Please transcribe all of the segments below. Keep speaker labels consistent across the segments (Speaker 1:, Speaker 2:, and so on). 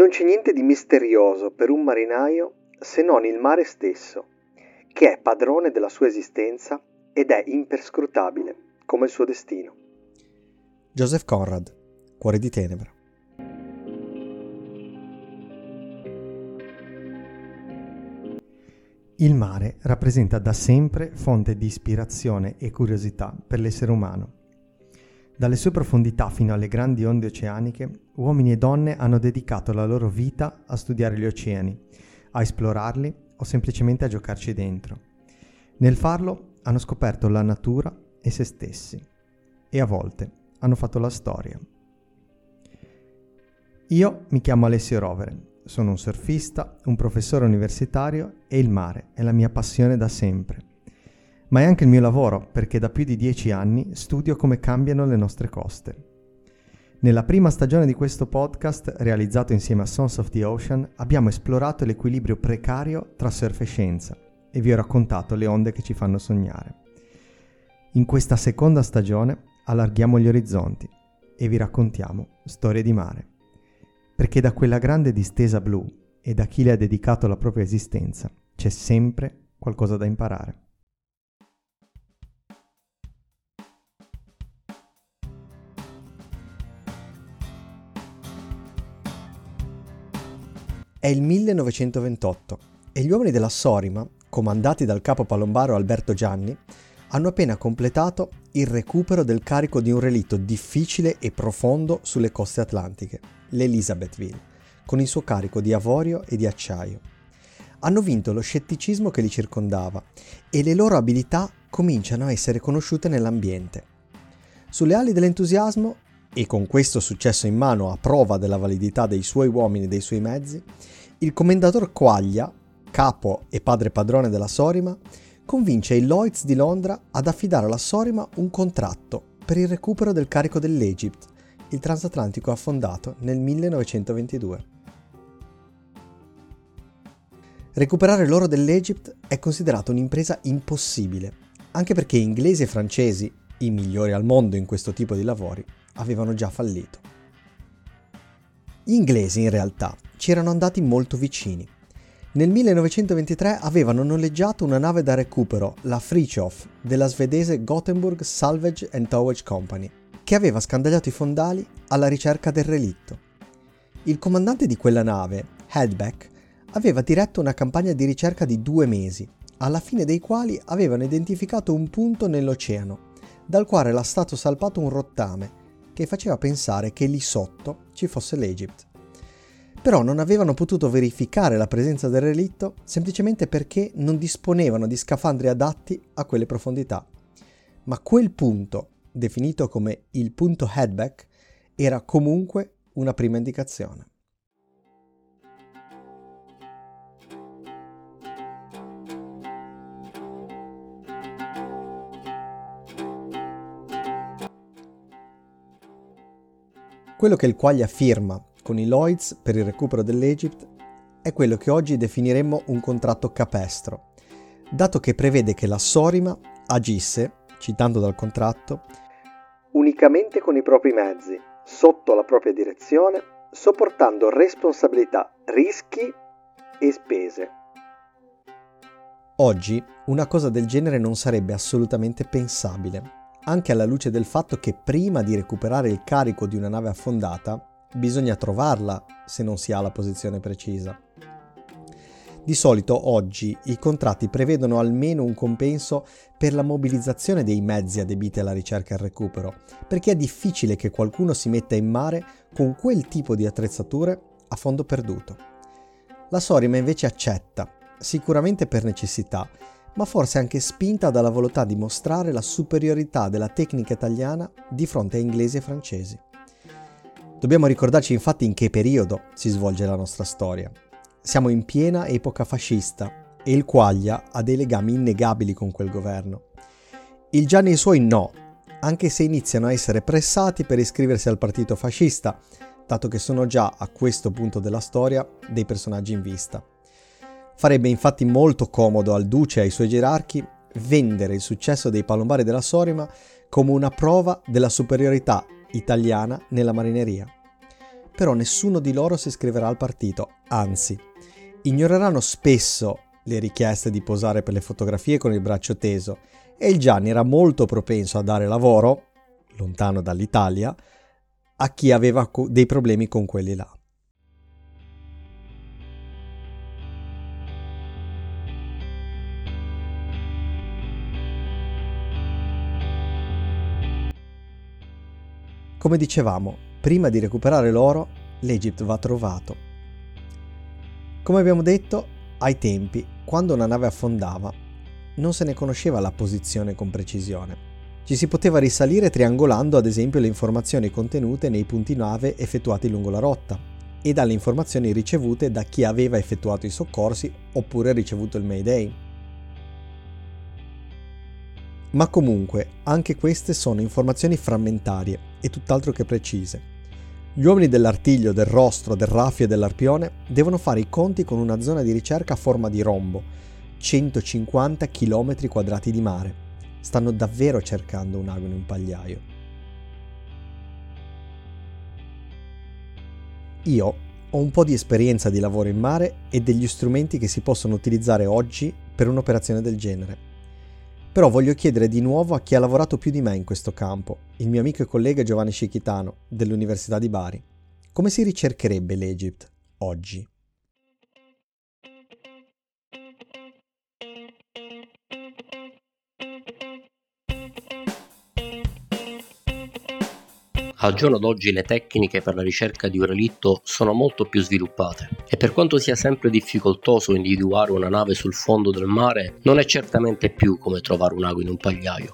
Speaker 1: Non c'è niente di misterioso per un marinaio se non il mare stesso, che è padrone della sua esistenza ed è imperscrutabile come il suo destino.
Speaker 2: Joseph Conrad, Cuore di Tenebra. Il mare rappresenta da sempre fonte di ispirazione e curiosità per l'essere umano dalle sue profondità fino alle grandi onde oceaniche, uomini e donne hanno dedicato la loro vita a studiare gli oceani, a esplorarli o semplicemente a giocarci dentro. Nel farlo hanno scoperto la natura e se stessi e a volte hanno fatto la storia. Io mi chiamo Alessio Rovere, sono un surfista, un professore universitario e il mare è la mia passione da sempre ma è anche il mio lavoro perché da più di dieci anni studio come cambiano le nostre coste. Nella prima stagione di questo podcast, realizzato insieme a Sons of the Ocean, abbiamo esplorato l'equilibrio precario tra surf e scienza e vi ho raccontato le onde che ci fanno sognare. In questa seconda stagione allarghiamo gli orizzonti e vi raccontiamo storie di mare. Perché da quella grande distesa blu e da chi le ha dedicato la propria esistenza c'è sempre qualcosa da imparare. È il 1928 e gli uomini della Sorima, comandati dal capo palombaro Alberto Gianni, hanno appena completato il recupero del carico di un relitto difficile e profondo sulle coste atlantiche, l'Elizabethville, con il suo carico di avorio e di acciaio. Hanno vinto lo scetticismo che li circondava e le loro abilità cominciano a essere conosciute nell'ambiente. Sulle ali dell'entusiasmo e con questo successo in mano a prova della validità dei suoi uomini e dei suoi mezzi, il commendator Quaglia, capo e padre padrone della Sorima, convince il Lloyds di Londra ad affidare alla Sorima un contratto per il recupero del carico dell'Egypt, il transatlantico affondato nel 1922. Recuperare l'oro dell'Egypt è considerato un'impresa impossibile, anche perché inglesi e francesi, i migliori al mondo in questo tipo di lavori, avevano già fallito. Gli inglesi in realtà ci erano andati molto vicini. Nel 1923 avevano noleggiato una nave da recupero, la Fritjof, della svedese Gothenburg Salvage and Towage Company, che aveva scandagliato i fondali alla ricerca del relitto. Il comandante di quella nave, Hedbeck, aveva diretto una campagna di ricerca di due mesi, alla fine dei quali avevano identificato un punto nell'oceano, dal quale era stato salpato un rottame che faceva pensare che lì sotto ci fosse l'Egypt. Però non avevano potuto verificare la presenza del relitto semplicemente perché non disponevano di scafandri adatti a quelle profondità. Ma quel punto, definito come il punto headback, era comunque una prima indicazione. Quello che il Quaglia firma con i Lloyds per il recupero dell'Egypt è quello che oggi definiremmo un contratto capestro, dato che prevede che la Sorima agisse, citando dal contratto,
Speaker 1: unicamente con i propri mezzi, sotto la propria direzione, sopportando responsabilità, rischi e spese.
Speaker 2: Oggi una cosa del genere non sarebbe assolutamente pensabile anche alla luce del fatto che prima di recuperare il carico di una nave affondata bisogna trovarla se non si ha la posizione precisa. Di solito oggi i contratti prevedono almeno un compenso per la mobilizzazione dei mezzi adibiti alla ricerca e al recupero, perché è difficile che qualcuno si metta in mare con quel tipo di attrezzature a fondo perduto. La Sorima invece accetta, sicuramente per necessità, ma forse anche spinta dalla volontà di mostrare la superiorità della tecnica italiana di fronte a inglesi e francesi. Dobbiamo ricordarci infatti in che periodo si svolge la nostra storia. Siamo in piena epoca fascista e il Quaglia ha dei legami innegabili con quel governo. Il Gianni e i suoi no, anche se iniziano a essere pressati per iscriversi al partito fascista, dato che sono già a questo punto della storia dei personaggi in vista. Farebbe infatti molto comodo al duce e ai suoi gerarchi vendere il successo dei palombari della Sorima come una prova della superiorità italiana nella marineria. però nessuno di loro si iscriverà al partito, anzi, ignoreranno spesso le richieste di posare per le fotografie con il braccio teso e il Gianni era molto propenso a dare lavoro, lontano dall'Italia, a chi aveva dei problemi con quelli là. Come dicevamo, prima di recuperare l'oro, l'Egypt va trovato. Come abbiamo detto, ai tempi, quando una nave affondava, non se ne conosceva la posizione con precisione. Ci si poteva risalire triangolando ad esempio le informazioni contenute nei punti nave effettuati lungo la rotta e dalle informazioni ricevute da chi aveva effettuato i soccorsi oppure ricevuto il Mayday. Ma comunque, anche queste sono informazioni frammentarie e tutt'altro che precise. Gli uomini dell'artiglio, del rostro, del raffio e dell'arpione devono fare i conti con una zona di ricerca a forma di rombo, 150 km quadrati di mare. Stanno davvero cercando un ago in un pagliaio. Io ho un po' di esperienza di lavoro in mare e degli strumenti che si possono utilizzare oggi per un'operazione del genere. Però voglio chiedere di nuovo a chi ha lavorato più di me in questo campo, il mio amico e collega Giovanni Scichitano, dell'Università di Bari. Come si ricercherebbe l'Egypt oggi?
Speaker 3: Al giorno d'oggi le tecniche per la ricerca di un relitto sono molto più sviluppate e per quanto sia sempre difficoltoso individuare una nave sul fondo del mare, non è certamente più come trovare un ago in un pagliaio.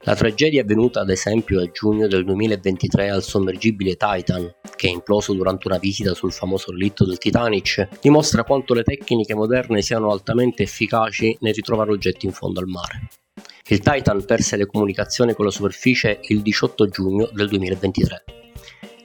Speaker 3: La tragedia è avvenuta ad esempio a giugno del 2023 al sommergibile Titan, che è imploso durante una visita sul famoso relitto del Titanic, dimostra quanto le tecniche moderne siano altamente efficaci nel ritrovare oggetti in fondo al mare. Il Titan perse le comunicazioni con la superficie il 18 giugno del 2023.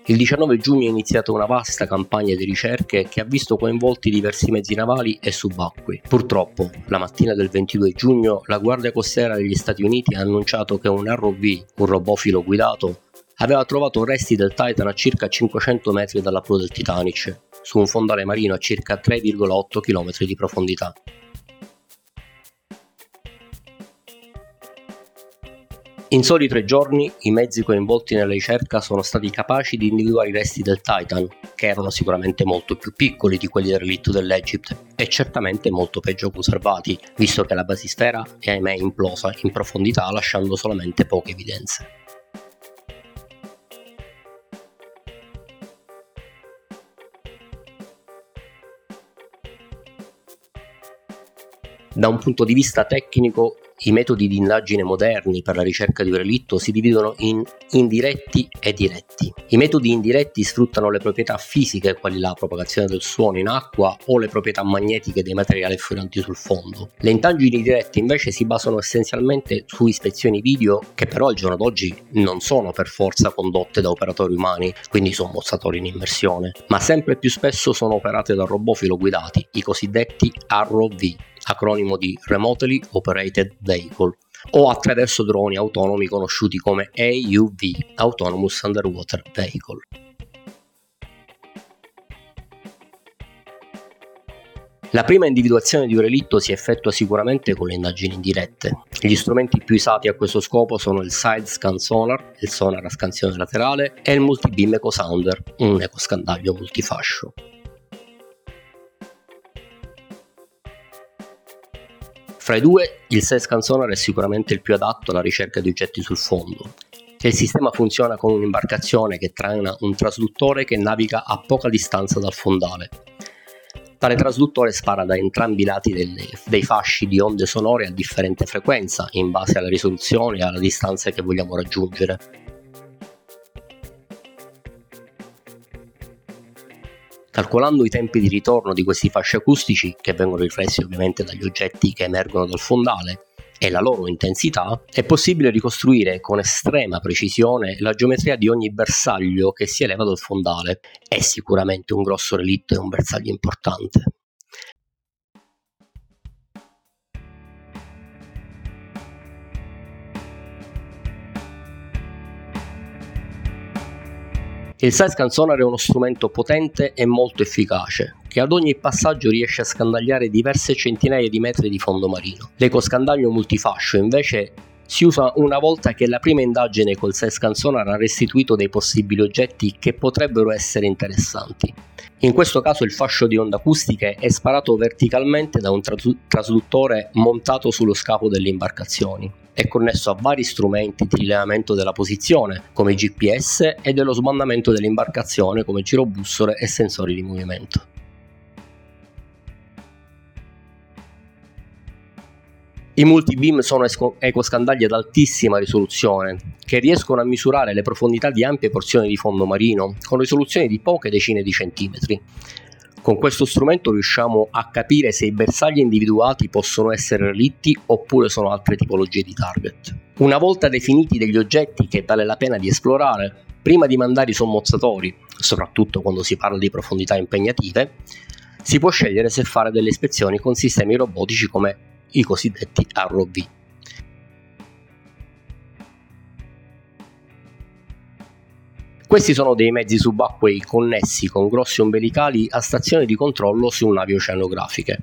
Speaker 3: Il 19 giugno è iniziata una vasta campagna di ricerche che ha visto coinvolti diversi mezzi navali e subacquei. Purtroppo, la mattina del 22 giugno, la Guardia Costiera degli Stati Uniti ha annunciato che un ROV, un robofilo guidato, aveva trovato resti del Titan a circa 500 metri dalla prua del Titanic, su un fondale marino a circa 3,8 km di profondità. In soli tre giorni i mezzi coinvolti nella ricerca sono stati capaci di individuare i resti del Titan, che erano sicuramente molto più piccoli di quelli del relitto dell'Egypt e certamente molto peggio conservati, visto che la basisfera è ahimè implosa in profondità lasciando solamente poche evidenze. Da un punto di vista tecnico i metodi di indagine moderni per la ricerca di un relitto si dividono in indiretti e diretti. I metodi indiretti sfruttano le proprietà fisiche quali la propagazione del suono in acqua o le proprietà magnetiche dei materiali affuranti sul fondo. Le indagini dirette invece si basano essenzialmente su ispezioni video che però al giorno d'oggi non sono per forza condotte da operatori umani, quindi su mozzatori in immersione, ma sempre più spesso sono operate da robofilo guidati, i cosiddetti ROV acronimo di Remotely Operated Vehicle, o attraverso droni autonomi conosciuti come AUV, Autonomous Underwater Vehicle. La prima individuazione di un relitto si effettua sicuramente con le indagini indirette. Gli strumenti più usati a questo scopo sono il Side Scan Sonar, il sonar a scansione laterale, e il Multibeam Echo Sounder, un ecoscandaglio multifascio. Fra i due, il Sescan Sonar è sicuramente il più adatto alla ricerca di oggetti sul fondo. Il sistema funziona con un'imbarcazione che traina un trasduttore che naviga a poca distanza dal fondale. Tale trasduttore spara da entrambi i lati delle, dei fasci di onde sonore a differente frequenza, in base alla risoluzione e alla distanza che vogliamo raggiungere. Calcolando i tempi di ritorno di questi fasci acustici, che vengono riflessi ovviamente dagli oggetti che emergono dal fondale, e la loro intensità, è possibile ricostruire con estrema precisione la geometria di ogni bersaglio che si eleva dal fondale. È sicuramente un grosso relitto e un bersaglio importante. Il Side Sonar è uno strumento potente e molto efficace, che ad ogni passaggio riesce a scandagliare diverse centinaia di metri di fondo marino. L'ecoscandaglio multifascio invece si usa una volta che la prima indagine col Sescan Sonar ha restituito dei possibili oggetti che potrebbero essere interessanti. In questo caso il fascio di onde acustiche è sparato verticalmente da un trasduttore montato sullo scafo delle imbarcazioni. È connesso a vari strumenti di rilevamento della posizione, come GPS, e dello sbandamento dell'imbarcazione, come girobussole e sensori di movimento. I multibeam sono ecoscandagli ad altissima risoluzione che riescono a misurare le profondità di ampie porzioni di fondo marino con risoluzioni di poche decine di centimetri. Con questo strumento riusciamo a capire se i bersagli individuati possono essere relitti oppure sono altre tipologie di target. Una volta definiti degli oggetti che vale la pena di esplorare, prima di mandare i sommozzatori, soprattutto quando si parla di profondità impegnative, si può scegliere se fare delle ispezioni con sistemi robotici come i cosiddetti ROV. Questi sono dei mezzi subacquei connessi con grossi ombelicali a stazioni di controllo su navi oceanografiche.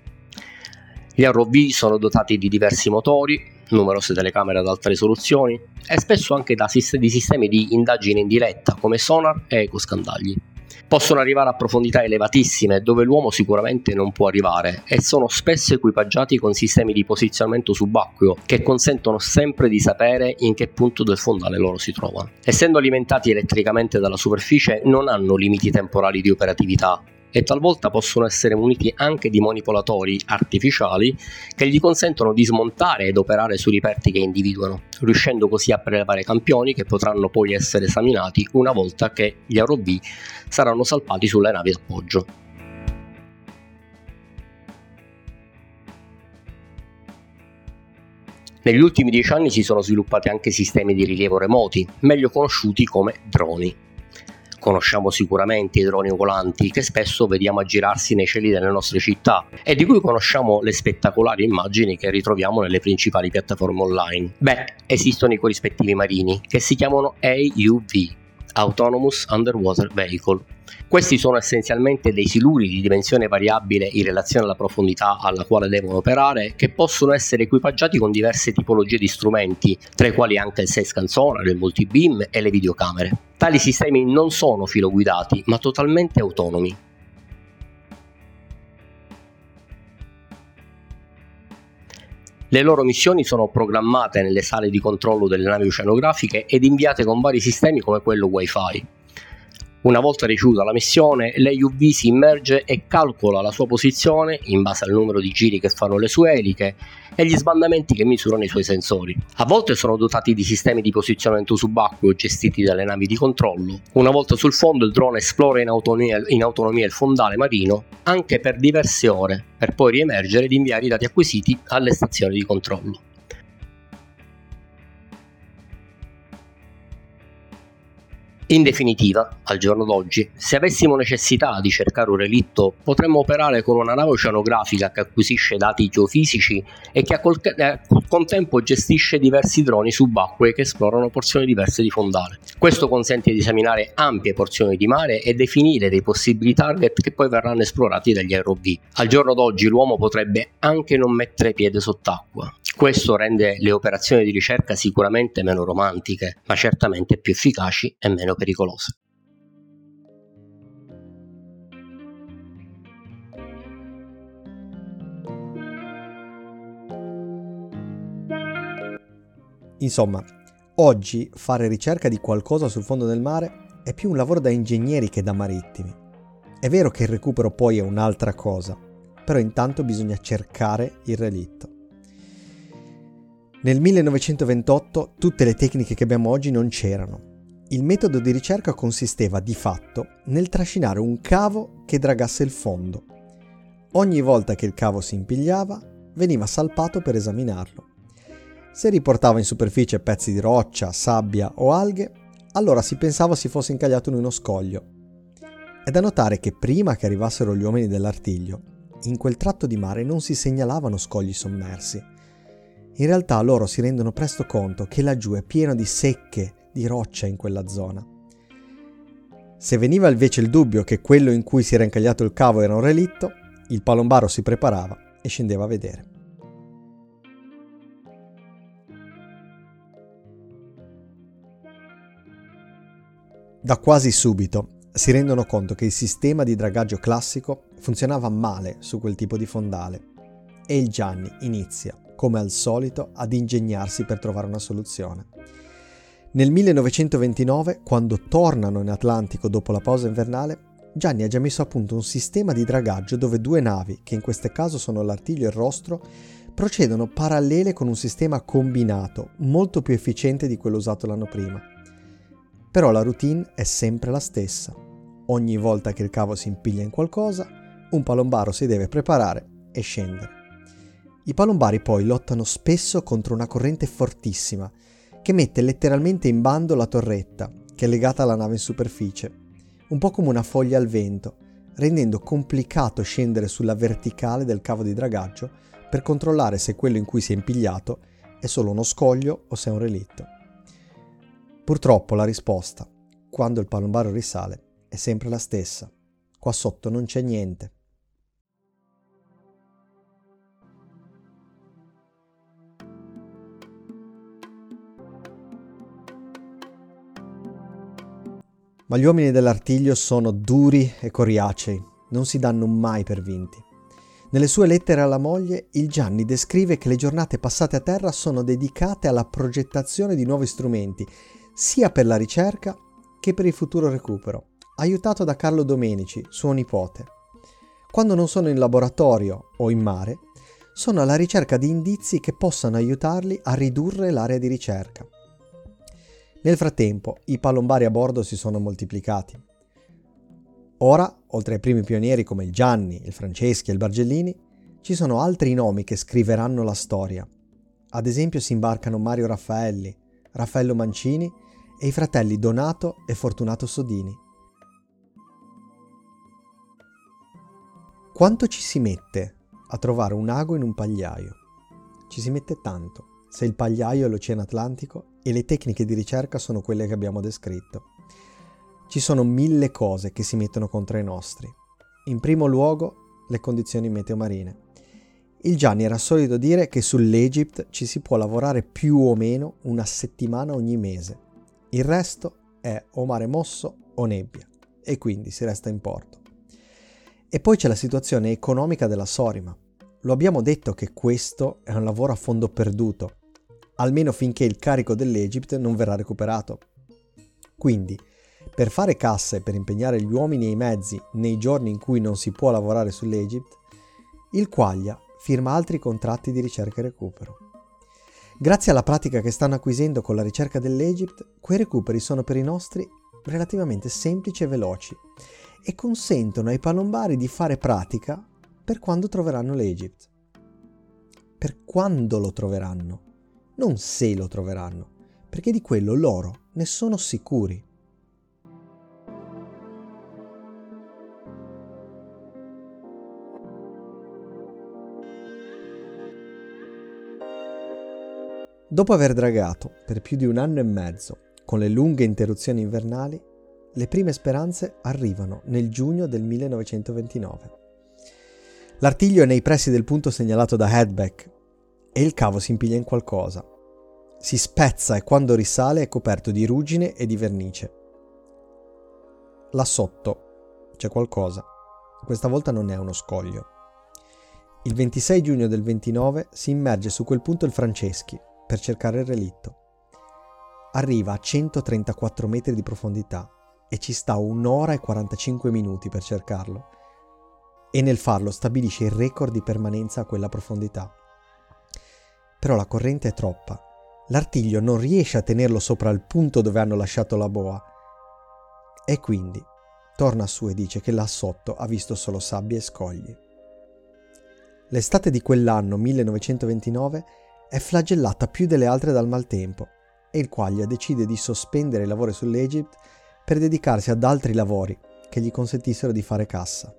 Speaker 3: Gli ROV sono dotati di diversi motori, numerose telecamere ad alta risoluzione e spesso anche da di sistemi di indagine in diretta come sonar e ecoscandagli possono arrivare a profondità elevatissime dove l'uomo sicuramente non può arrivare e sono spesso equipaggiati con sistemi di posizionamento subacqueo che consentono sempre di sapere in che punto del fondale loro si trovano. Essendo alimentati elettricamente dalla superficie non hanno limiti temporali di operatività e talvolta possono essere muniti anche di manipolatori artificiali che gli consentono di smontare ed operare sui reperti che individuano, riuscendo così a prelevare campioni che potranno poi essere esaminati una volta che gli ROV saranno salpati sulle navi d'appoggio. Negli ultimi dieci anni si sono sviluppati anche sistemi di rilievo remoti, meglio conosciuti come droni. Conosciamo sicuramente i droni volanti che spesso vediamo aggirarsi nei cieli delle nostre città e di cui conosciamo le spettacolari immagini che ritroviamo nelle principali piattaforme online. Beh, esistono i corrispettivi marini che si chiamano AUV, Autonomous Underwater Vehicle. Questi sono essenzialmente dei siluri di dimensione variabile in relazione alla profondità alla quale devono operare, che possono essere equipaggiati con diverse tipologie di strumenti, tra i quali anche il Sescan Sonar, il multibeam e le videocamere. Tali sistemi non sono filoguidati, ma totalmente autonomi. Le loro missioni sono programmate nelle sale di controllo delle navi oceanografiche ed inviate con vari sistemi come quello Wi-Fi. Una volta ricevuta la missione, l'AUV si immerge e calcola la sua posizione in base al numero di giri che fanno le sue eliche e gli sbandamenti che misurano i suoi sensori. A volte sono dotati di sistemi di posizionamento subacqueo gestiti dalle navi di controllo. Una volta sul fondo il drone esplora in autonomia, in autonomia il fondale marino anche per diverse ore, per poi riemergere ed inviare i dati acquisiti alle stazioni di controllo. In definitiva, al giorno d'oggi, se avessimo necessità di cercare un relitto, potremmo operare con una nave oceanografica che acquisisce dati geofisici e che a col eh, contempo gestisce diversi droni subacquei che esplorano porzioni diverse di fondale. Questo consente di esaminare ampie porzioni di mare e definire dei possibili target che poi verranno esplorati dagli ROV. Al giorno d'oggi l'uomo potrebbe anche non mettere piede sott'acqua. Questo rende le operazioni di ricerca sicuramente meno romantiche, ma certamente più efficaci e meno pericolose.
Speaker 2: Insomma, oggi fare ricerca di qualcosa sul fondo del mare è più un lavoro da ingegneri che da marittimi. È vero che il recupero poi è un'altra cosa, però intanto bisogna cercare il relitto. Nel 1928 tutte le tecniche che abbiamo oggi non c'erano il metodo di ricerca consisteva di fatto nel trascinare un cavo che dragasse il fondo. Ogni volta che il cavo si impigliava, veniva salpato per esaminarlo. Se riportava in superficie pezzi di roccia, sabbia o alghe, allora si pensava si fosse incagliato in uno scoglio. È da notare che prima che arrivassero gli uomini dell'artiglio, in quel tratto di mare non si segnalavano scogli sommersi. In realtà loro si rendono presto conto che laggiù è pieno di secche, di roccia in quella zona. Se veniva invece il dubbio che quello in cui si era incagliato il cavo era un relitto, il palombaro si preparava e scendeva a vedere. Da quasi subito si rendono conto che il sistema di dragaggio classico funzionava male su quel tipo di fondale e il Gianni inizia, come al solito, ad ingegnarsi per trovare una soluzione. Nel 1929, quando tornano in Atlantico dopo la pausa invernale, Gianni ha già messo a punto un sistema di dragaggio dove due navi, che in questo caso sono l'artiglio e il rostro, procedono parallele con un sistema combinato, molto più efficiente di quello usato l'anno prima. Però la routine è sempre la stessa. Ogni volta che il cavo si impiglia in qualcosa, un palombaro si deve preparare e scendere. I palombari poi lottano spesso contro una corrente fortissima, che mette letteralmente in bando la torretta, che è legata alla nave in superficie, un po' come una foglia al vento, rendendo complicato scendere sulla verticale del cavo di dragaggio per controllare se quello in cui si è impigliato è solo uno scoglio o se è un relitto. Purtroppo la risposta, quando il palombaro risale, è sempre la stessa. Qua sotto non c'è niente. Ma gli uomini dell'artiglio sono duri e coriacei, non si danno mai per vinti. Nelle sue lettere alla moglie, il Gianni descrive che le giornate passate a terra sono dedicate alla progettazione di nuovi strumenti, sia per la ricerca che per il futuro recupero, aiutato da Carlo Domenici, suo nipote. Quando non sono in laboratorio o in mare, sono alla ricerca di indizi che possano aiutarli a ridurre l'area di ricerca. Nel frattempo, i palombari a bordo si sono moltiplicati. Ora, oltre ai primi pionieri come il Gianni, il Franceschi e il Bargellini, ci sono altri nomi che scriveranno la storia. Ad esempio si imbarcano Mario Raffaelli, Raffaello Mancini e i fratelli Donato e Fortunato Sodini. Quanto ci si mette a trovare un ago in un pagliaio? Ci si mette tanto se il pagliaio è l'Oceano Atlantico e le tecniche di ricerca sono quelle che abbiamo descritto. Ci sono mille cose che si mettono contro i nostri. In primo luogo, le condizioni meteo marine. Il Gianni era solito dire che sull'Egypt ci si può lavorare più o meno una settimana ogni mese. Il resto è o mare mosso o nebbia e quindi si resta in porto. E poi c'è la situazione economica della Sorima. Lo abbiamo detto che questo è un lavoro a fondo perduto almeno finché il carico dell'Egypt non verrà recuperato. Quindi, per fare cassa e per impegnare gli uomini e i mezzi nei giorni in cui non si può lavorare sull'Egypt, il Quaglia firma altri contratti di ricerca e recupero. Grazie alla pratica che stanno acquisendo con la ricerca dell'Egypt, quei recuperi sono per i nostri relativamente semplici e veloci e consentono ai palombari di fare pratica per quando troveranno l'Egypt. Per quando lo troveranno non se lo troveranno, perché di quello loro ne sono sicuri. Dopo aver dragato per più di un anno e mezzo con le lunghe interruzioni invernali, le prime speranze arrivano nel giugno del 1929. L'artiglio è nei pressi del punto segnalato da Headback e il cavo si impiglia in qualcosa. Si spezza e quando risale è coperto di ruggine e di vernice. Là sotto c'è qualcosa. Questa volta non è uno scoglio. Il 26 giugno del 29 si immerge su quel punto il Franceschi per cercare il relitto. Arriva a 134 metri di profondità e ci sta un'ora e 45 minuti per cercarlo. E nel farlo stabilisce il record di permanenza a quella profondità però la corrente è troppa. L'artiglio non riesce a tenerlo sopra il punto dove hanno lasciato la boa. E quindi torna su e dice che là sotto ha visto solo sabbia e scogli. L'estate di quell'anno, 1929, è flagellata più delle altre dal maltempo e il Quaglia decide di sospendere i lavori sull'Egypt per dedicarsi ad altri lavori che gli consentissero di fare cassa.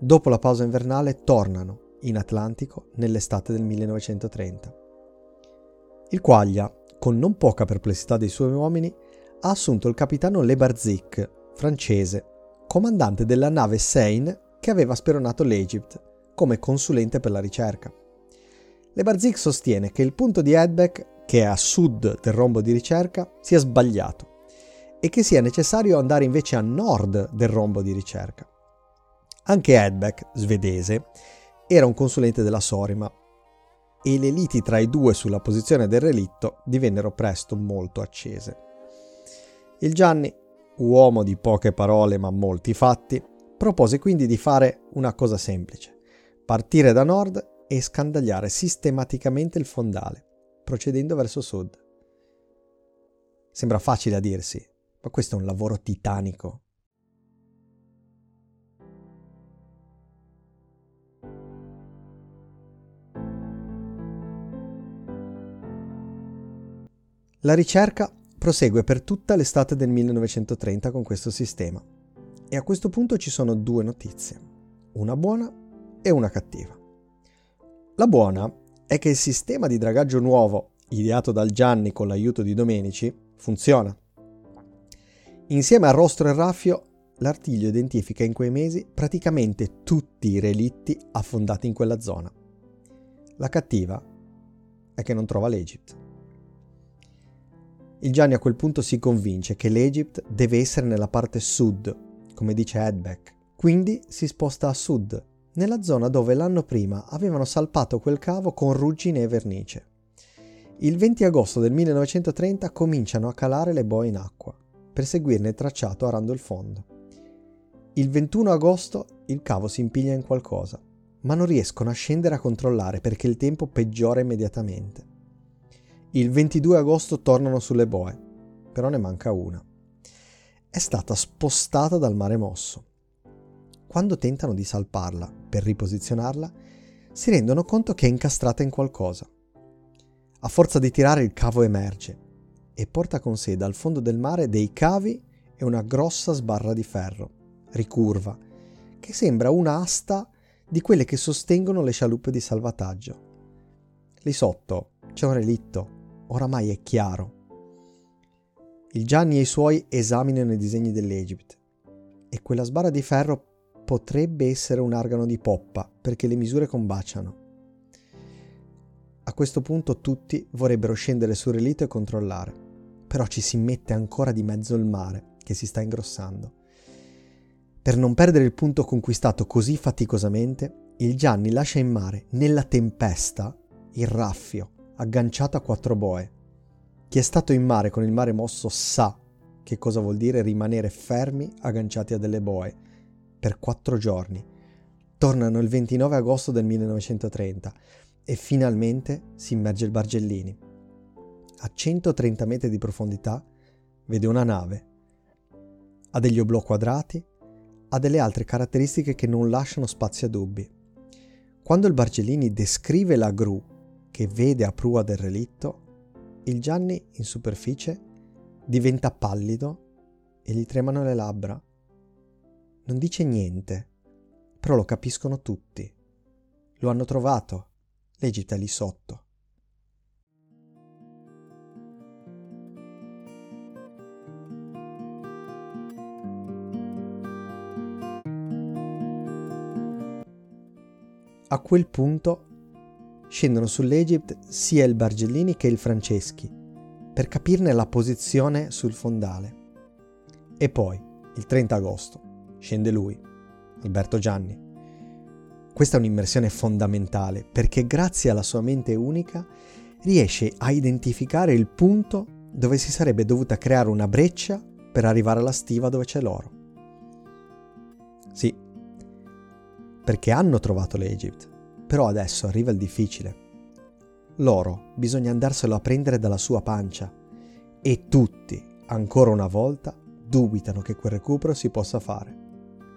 Speaker 2: Dopo la pausa invernale tornano in Atlantico nell'estate del 1930. Il Quaglia, con non poca perplessità dei suoi uomini, ha assunto il capitano Le Barzic, francese, comandante della nave Seine che aveva speronato l'Egypt, come consulente per la ricerca. Le Barzic sostiene che il punto di Edbeck, che è a sud del rombo di ricerca, sia sbagliato e che sia necessario andare invece a nord del rombo di ricerca. Anche Edbeck, svedese, era un consulente della Sorima e le liti tra i due sulla posizione del relitto divennero presto molto accese. Il Gianni, uomo di poche parole ma molti fatti, propose quindi di fare una cosa semplice, partire da nord e scandagliare sistematicamente il fondale, procedendo verso sud. Sembra facile a dirsi, ma questo è un lavoro titanico. La ricerca prosegue per tutta l'estate del 1930 con questo sistema. E a questo punto ci sono due notizie, una buona e una cattiva. La buona è che il sistema di dragaggio nuovo, ideato dal Gianni con l'aiuto di Domenici, funziona. Insieme a Rostro e Raffio, l'artiglio identifica in quei mesi praticamente tutti i relitti affondati in quella zona. La cattiva è che non trova l'Egypt. Il Gianni a quel punto si convince che l'Egypt deve essere nella parte sud, come dice Edbeck. Quindi si sposta a sud, nella zona dove l'anno prima avevano salpato quel cavo con ruggine e vernice. Il 20 agosto del 1930 cominciano a calare le boe in acqua, per seguirne il tracciato arando il fondo. Il 21 agosto il cavo si impiglia in qualcosa, ma non riescono a scendere a controllare perché il tempo peggiora immediatamente. Il 22 agosto tornano sulle boe, però ne manca una. È stata spostata dal mare mosso. Quando tentano di salparla per riposizionarla, si rendono conto che è incastrata in qualcosa. A forza di tirare il cavo emerge e porta con sé dal fondo del mare dei cavi e una grossa sbarra di ferro, ricurva, che sembra un'asta di quelle che sostengono le scialuppe di salvataggio. Lì sotto c'è un relitto oramai è chiaro. Il Gianni e i suoi esaminano i disegni dell'Egypt e quella sbarra di ferro potrebbe essere un argano di poppa perché le misure combaciano. A questo punto tutti vorrebbero scendere sul relitto e controllare, però ci si mette ancora di mezzo il mare che si sta ingrossando. Per non perdere il punto conquistato così faticosamente, il Gianni lascia in mare, nella tempesta, il raffio agganciato a quattro boe. Chi è stato in mare con il mare mosso sa che cosa vuol dire rimanere fermi agganciati a delle boe per quattro giorni. Tornano il 29 agosto del 1930 e finalmente si immerge il Bargellini. A 130 metri di profondità vede una nave. Ha degli oblò quadrati, ha delle altre caratteristiche che non lasciano spazio a dubbi. Quando il Bargellini descrive la gru che vede a prua del relitto, il Gianni in superficie diventa pallido e gli tremano le labbra. Non dice niente, però lo capiscono tutti. Lo hanno trovato, l'Egitto è lì sotto. A quel punto scendono sull'Egypt sia il Bargellini che il Franceschi, per capirne la posizione sul fondale. E poi, il 30 agosto, scende lui, Alberto Gianni. Questa è un'immersione fondamentale perché grazie alla sua mente unica riesce a identificare il punto dove si sarebbe dovuta creare una breccia per arrivare alla stiva dove c'è l'oro. Sì, perché hanno trovato l'Egypt, però adesso arriva il difficile. L'oro bisogna andarselo a prendere dalla sua pancia e tutti, ancora una volta, dubitano che quel recupero si possa fare.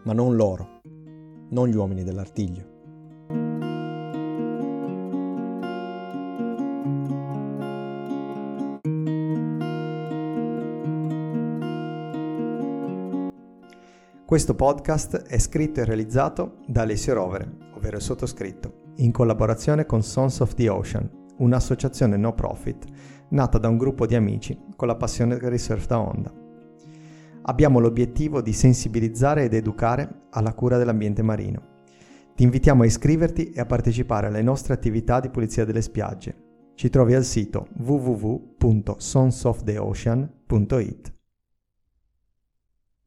Speaker 2: Ma non loro, non gli uomini dell'artiglio. Questo podcast è scritto e realizzato da Alessio Rovere, ovvero il sottoscritto, in collaborazione con Sons of the Ocean, un'associazione no profit nata da un gruppo di amici con la passione il surf da onda. Abbiamo l'obiettivo di sensibilizzare ed educare alla cura dell'ambiente marino. Ti invitiamo a iscriverti e a partecipare alle nostre attività di pulizia delle spiagge. Ci trovi al sito www.sonsoftheocean.it.